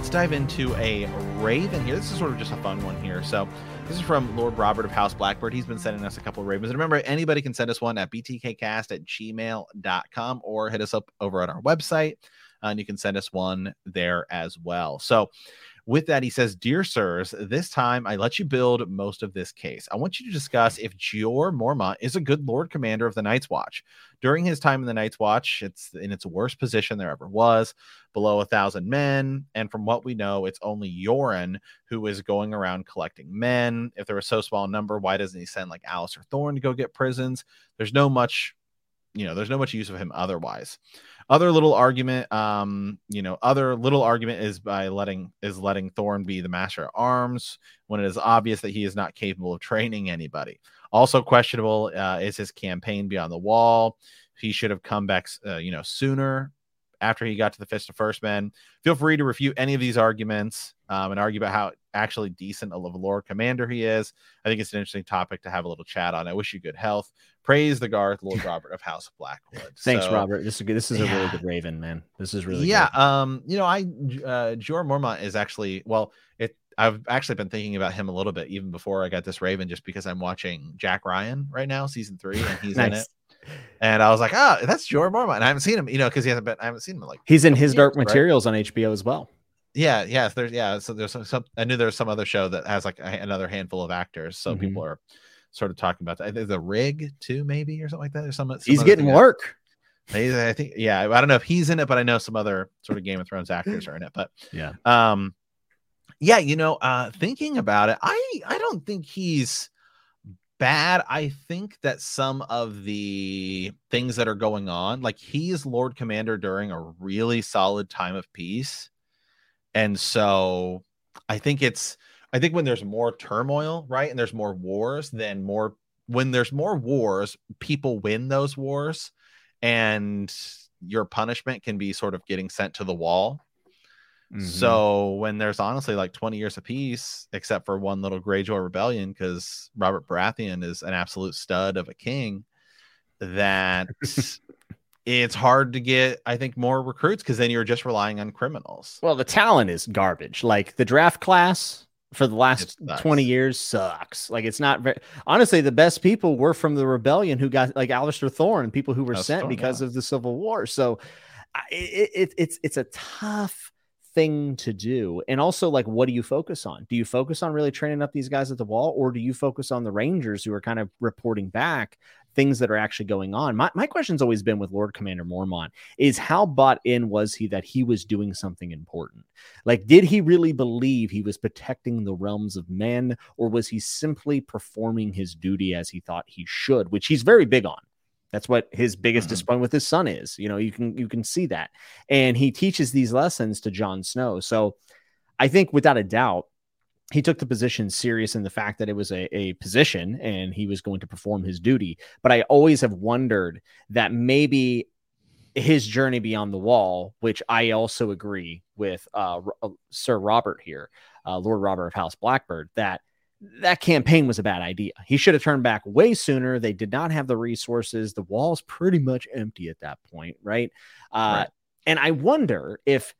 let's dive into a Raven here. This is sort of just a fun one here. So, this is from Lord Robert of House Blackbird. He's been sending us a couple of Ravens. And remember, anybody can send us one at btkcast at gmail.com or hit us up over on our website. Uh, and you can send us one there as well. So, with that, he says, Dear sirs, this time I let you build most of this case. I want you to discuss if Jeor Mormont is a good Lord Commander of the Night's Watch. During his time in the Night's Watch, it's in its worst position there ever was, below a thousand men. And from what we know, it's only Yoren who is going around collecting men. If they're a so small number, why doesn't he send like Alliser Thorne to go get prisons? There's no much, you know, there's no much use of him otherwise other little argument um you know other little argument is by letting is letting Thorne be the master of arms when it is obvious that he is not capable of training anybody. Also questionable uh, is his campaign beyond the wall. He should have come back uh, you know sooner after he got to the fist of first men feel free to refute any of these arguments um, and argue about how actually decent a lord commander he is i think it's an interesting topic to have a little chat on i wish you good health praise the Garth, Lord Robert of House of Blackwood. Thanks, so, Robert. This is good. This is yeah. a really good Raven, man. This is really yeah. Good. Um, you know, I uh Jeor Mormont is actually well, it I've actually been thinking about him a little bit even before I got this Raven, just because I'm watching Jack Ryan right now, season three, and he's nice. in it. And I was like, ah, oh, that's Jeor Mormont. And I haven't seen him, you know, because he hasn't been. I haven't seen him like. He's in his Dark right? Materials on HBO as well. Yeah, yeah. There's yeah. So there's some, some. I knew there's some other show that has like a, another handful of actors. So mm-hmm. people are sort of talking about that. The rig too, maybe or something like that, or some. some he's getting work. I think, yeah, I don't know if he's in it, but I know some other sort of Game of Thrones actors are in it. But yeah, um, yeah, you know, uh, thinking about it, I I don't think he's bad. I think that some of the things that are going on, like he is Lord Commander during a really solid time of peace, and so I think it's I think when there's more turmoil, right, and there's more wars, then more when there's more wars, people win those wars, and your punishment can be sort of getting sent to the wall. Mm-hmm. So when there's honestly like 20 years of peace, except for one little Greyjoy rebellion, because Robert Baratheon is an absolute stud of a king, that it's hard to get, I think, more recruits because then you're just relying on criminals. Well, the talent is garbage. Like the draft class, for the last 20 years sucks. Like it's not very honestly, the best people were from the rebellion who got like Alliser Thorne and people who were sent because yeah. of the Civil War. So it, it, it's it's a tough thing to do. And also, like, what do you focus on? Do you focus on really training up these guys at the wall, or do you focus on the Rangers who are kind of reporting back things that are actually going on. My, my question's always been with Lord Commander Mormont is how bought in was he that he was doing something important? Like, did he really believe he was protecting the realms of men, or was he simply performing his duty as he thought he should, which he's very big on? That's what his biggest mm-hmm. disappointment with his son is. You know, you can you can see that. And he teaches these lessons to Jon Snow. So I think without a doubt, he took the position serious in the fact that it was a, a position and he was going to perform his duty. But I always have wondered that maybe his journey beyond the wall, which I also agree with uh, uh, Sir Robert here, uh, Lord Robert of House Blackbird, that that campaign was a bad idea. He should have turned back way sooner. They did not have the resources. The wall's pretty much empty at that point, right? Uh, right. And I wonder if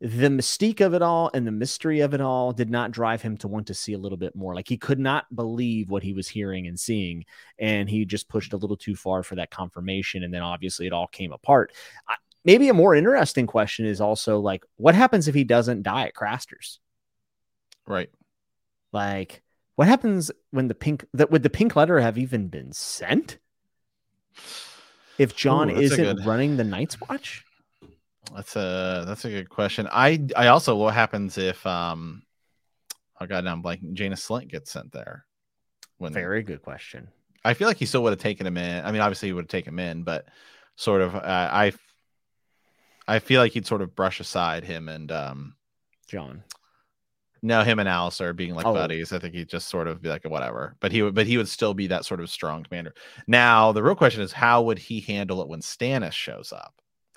the mystique of it all and the mystery of it all did not drive him to want to see a little bit more. Like he could not believe what he was hearing and seeing, and he just pushed a little too far for that confirmation. And then obviously it all came apart. I, maybe a more interesting question is also like, what happens if he doesn't die at Craster's? Right. Like, what happens when the pink that would the pink letter have even been sent? If Jon Ooh, isn't good... running the Night's Watch? That's a that's a good question. I I also what happens if um oh god now I'm blanking Janos Slynt gets sent there. When very good question. I feel like he still would have taken him in. I mean, obviously he would have taken him in, but sort of uh, I I feel like he'd sort of brush aside him and um Jon. No, him and Alliser being like oh. buddies. I think he'd just sort of be like whatever. But he would but he would still be that sort of strong commander. Now the real question is how would he handle it when Stannis shows up?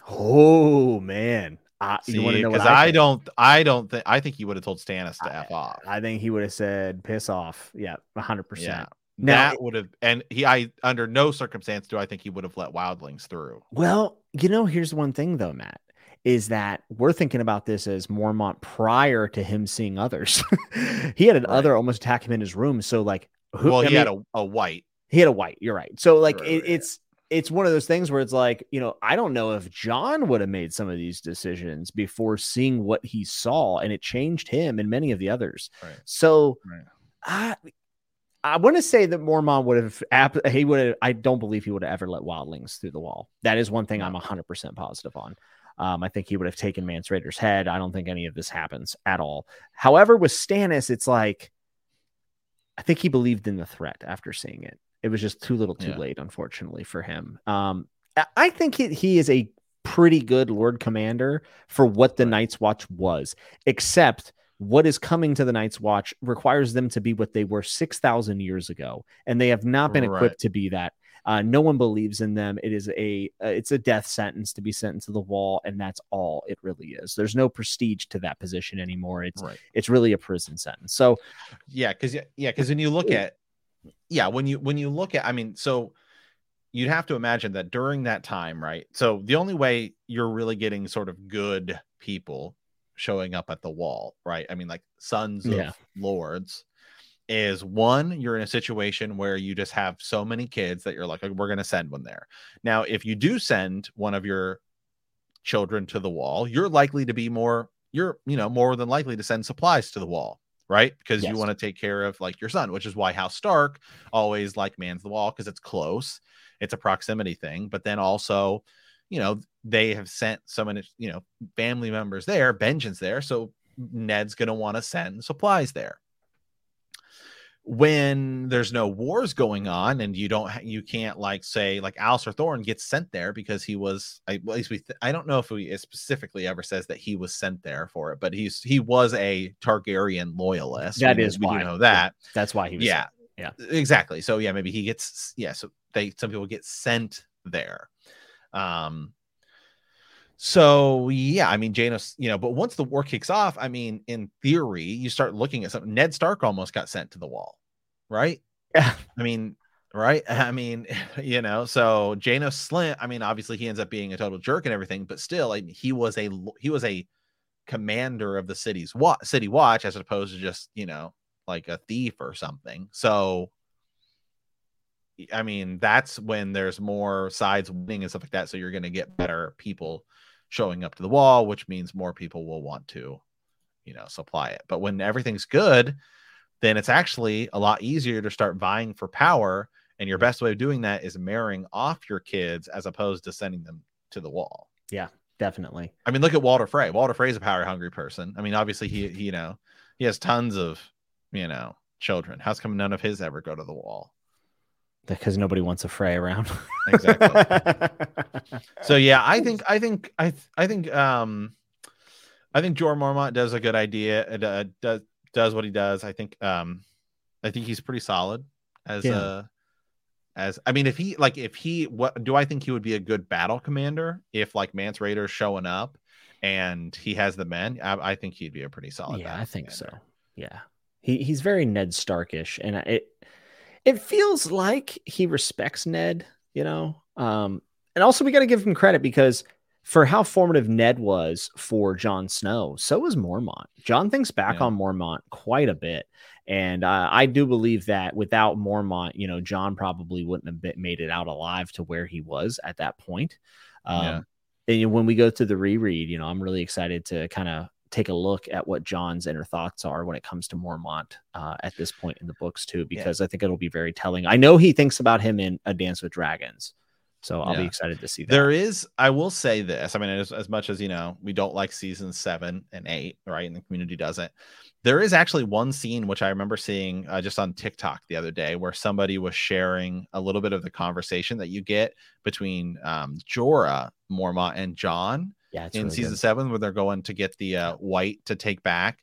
Oh man. Uh, because I, I don't, I don't think, I think he would have told Stannis to I, f off. I think he would have said piss off. Yeah, hundred percent. Yeah, now, that would have, and he, I under no circumstance do I think he would have let wildlings through. Well, you know, here's one thing though, Matt. Is that we're thinking about this as Mormont prior to him seeing others. he had another right. almost attack him in his room. So like, who, well, he I mean, had a, a wight. He had a wight. You're right. So like, right, it, right. it's it's one of those things where it's like, you know, I don't know if Jon would have made some of these decisions before seeing what he saw, and it changed him and many of the others. So, I I want to say that Mormont would have he would have, I don't believe he would have ever let wildlings through the wall. That is one thing I'm 100% positive on. Um, I think he would have taken Mance Rayder's head. I don't think any of this happens at all. However, with Stannis, it's like I think he believed in the threat after seeing it. It was just too little, too yeah. late, unfortunately, for him. Um, I think he, he is a pretty good Lord Commander for what the Night's Watch was, except what is coming to the Night's Watch requires them to be what they were 6,000 years ago. And they have not been equipped to be that. Uh, no one believes in them. It is a uh, it's a death sentence to be sent into the wall, and that's all it really is. There's no prestige to that position anymore. It's right. it's really a prison sentence. So, yeah, because yeah, because when you look at yeah, when you when you look at, I mean, so you'd have to imagine that during that time, right? So the only way you're really getting sort of good people showing up at the wall, right? I mean, like sons yeah. of lords is one, you're in a situation where you just have so many kids that you're like, we're going to send one there. Now, if you do send one of your children to the wall, you're likely to be more, you're, you know, more than likely to send supplies to the wall, right? Because yes. you want to take care of like your son, which is why House Stark always like mans the wall because it's close, it's a proximity thing. But then also, you know, they have sent so many, you know, family members there, Benjen's there. So Ned's going to want to send supplies there. When there's no wars going on and you don't, you can't like say like Alliser Thorne gets sent there because he was, I, at least we, th- I don't know if he specifically ever says that he was sent there for it, but he's, he was a Targaryen loyalist. That we, is we why. know that. Yeah, that's why he was. Yeah. Sent. Yeah. Exactly. So yeah, maybe he gets, yeah. So they, some people get sent there. Um, so yeah, I mean Janos, you know, but once the war kicks off, I mean, in theory, you start looking at something. Ned Stark almost got sent to the wall, right? Yeah. I mean, right? I mean, you know, so Janos Slynt, I mean, obviously he ends up being a total jerk and everything, but still, I mean, he was a he was a commander of the city's wa- city watch as opposed to just, you know, like a thief or something. So I mean, that's when there's more sides winning and stuff like that. So you're going to get better people showing up to the wall, which means more people will want to, you know, supply it. But when everything's good, then it's actually a lot easier to start vying for power. And your best way of doing that is marrying off your kids as opposed to sending them to the wall. Yeah, definitely. I mean, look at Walder Frey. Walder Frey is a power hungry person. I mean, obviously he, he, you know, he has tons of, you know, children. How's come none of his ever go to the wall? Because nobody wants a Frey around. exactly. so yeah, I think I think I I think um I think Jorah Mormont does a good idea. Uh, does does what he does. I think um I think he's pretty solid as yeah. a as I mean if he like if he what do I think he would be a good battle commander if like Mance Rayder's showing up and he has the men. I, I think he'd be a pretty solid. Yeah, I think commander. so. Yeah, he he's very Ned Starkish, and it it feels like he respects Ned, you know. Um, and also we got to give him credit because for how formative Ned was for Jon Snow, so was Mormont. Jon thinks back yeah. on Mormont quite a bit. And uh, I do believe that without Mormont, you know, Jon probably wouldn't have been, made it out alive to where he was at that point. Um, yeah. And when we go to the reread, you know, I'm really excited to kind of take a look at what Jon's inner thoughts are when it comes to Mormont uh, at this point in the books too, because yeah. I think it'll be very telling. I know he thinks about him in A Dance with Dragons. So I'll yeah. be excited to see that. There is, I will say this. I mean, as, as much as you know, we don't like season seven and eight, right? And the community doesn't. There is actually one scene which I remember seeing uh, just on TikTok the other day where somebody was sharing a little bit of the conversation that you get between um, Jorah Mormont and Jon yeah, in really season good. seven where they're going to get the uh, wight to take back,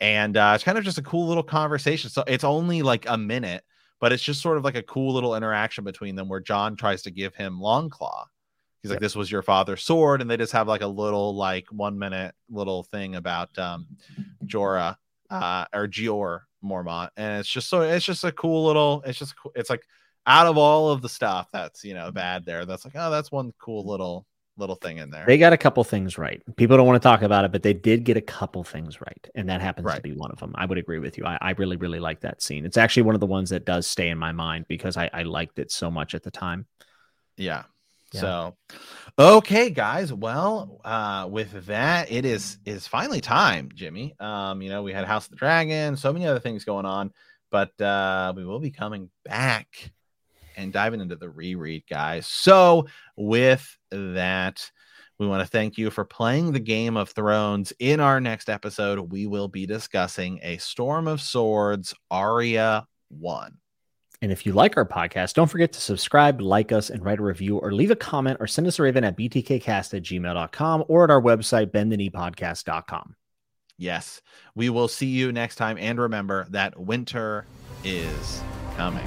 and uh, it's kind of just a cool little conversation. So it's only like a minute, but it's just sort of like a cool little interaction between them where Jon tries to give him Longclaw. He's like, "This was your father's sword," and they just have like a little like one minute little thing about um, Jorah uh, or Jeor Mormont, and it's just so it's just a cool little. It's just it's like out of all of the stuff that's you know bad there, that's like oh that's one cool little little thing in there. They got a couple things right. People don't want to talk about it, but they did get a couple things right, and that happens right. to be one of them. I would agree with you. I, I, really, really like that scene. It's actually one of the ones that does stay in my mind because I, I liked it so much at the time. Yeah. yeah. So, okay, guys. Well, uh, with that, it is is finally time, Jimmy. Um, you know, we had House of the Dragon, so many other things going on, but uh, we will be coming back and diving into the reread, guys. So, with that, we want to thank you for playing the Game of Thrones. In our next episode, we will be discussing A Storm of Swords, Arya 1. And if you like our podcast, don't forget to subscribe, like us, and write a review or leave a comment or send us a raven at btkcast at gmail.com or at our website, bendthekneepodcast.com. Yes, we will see you next time. And remember that winter is coming.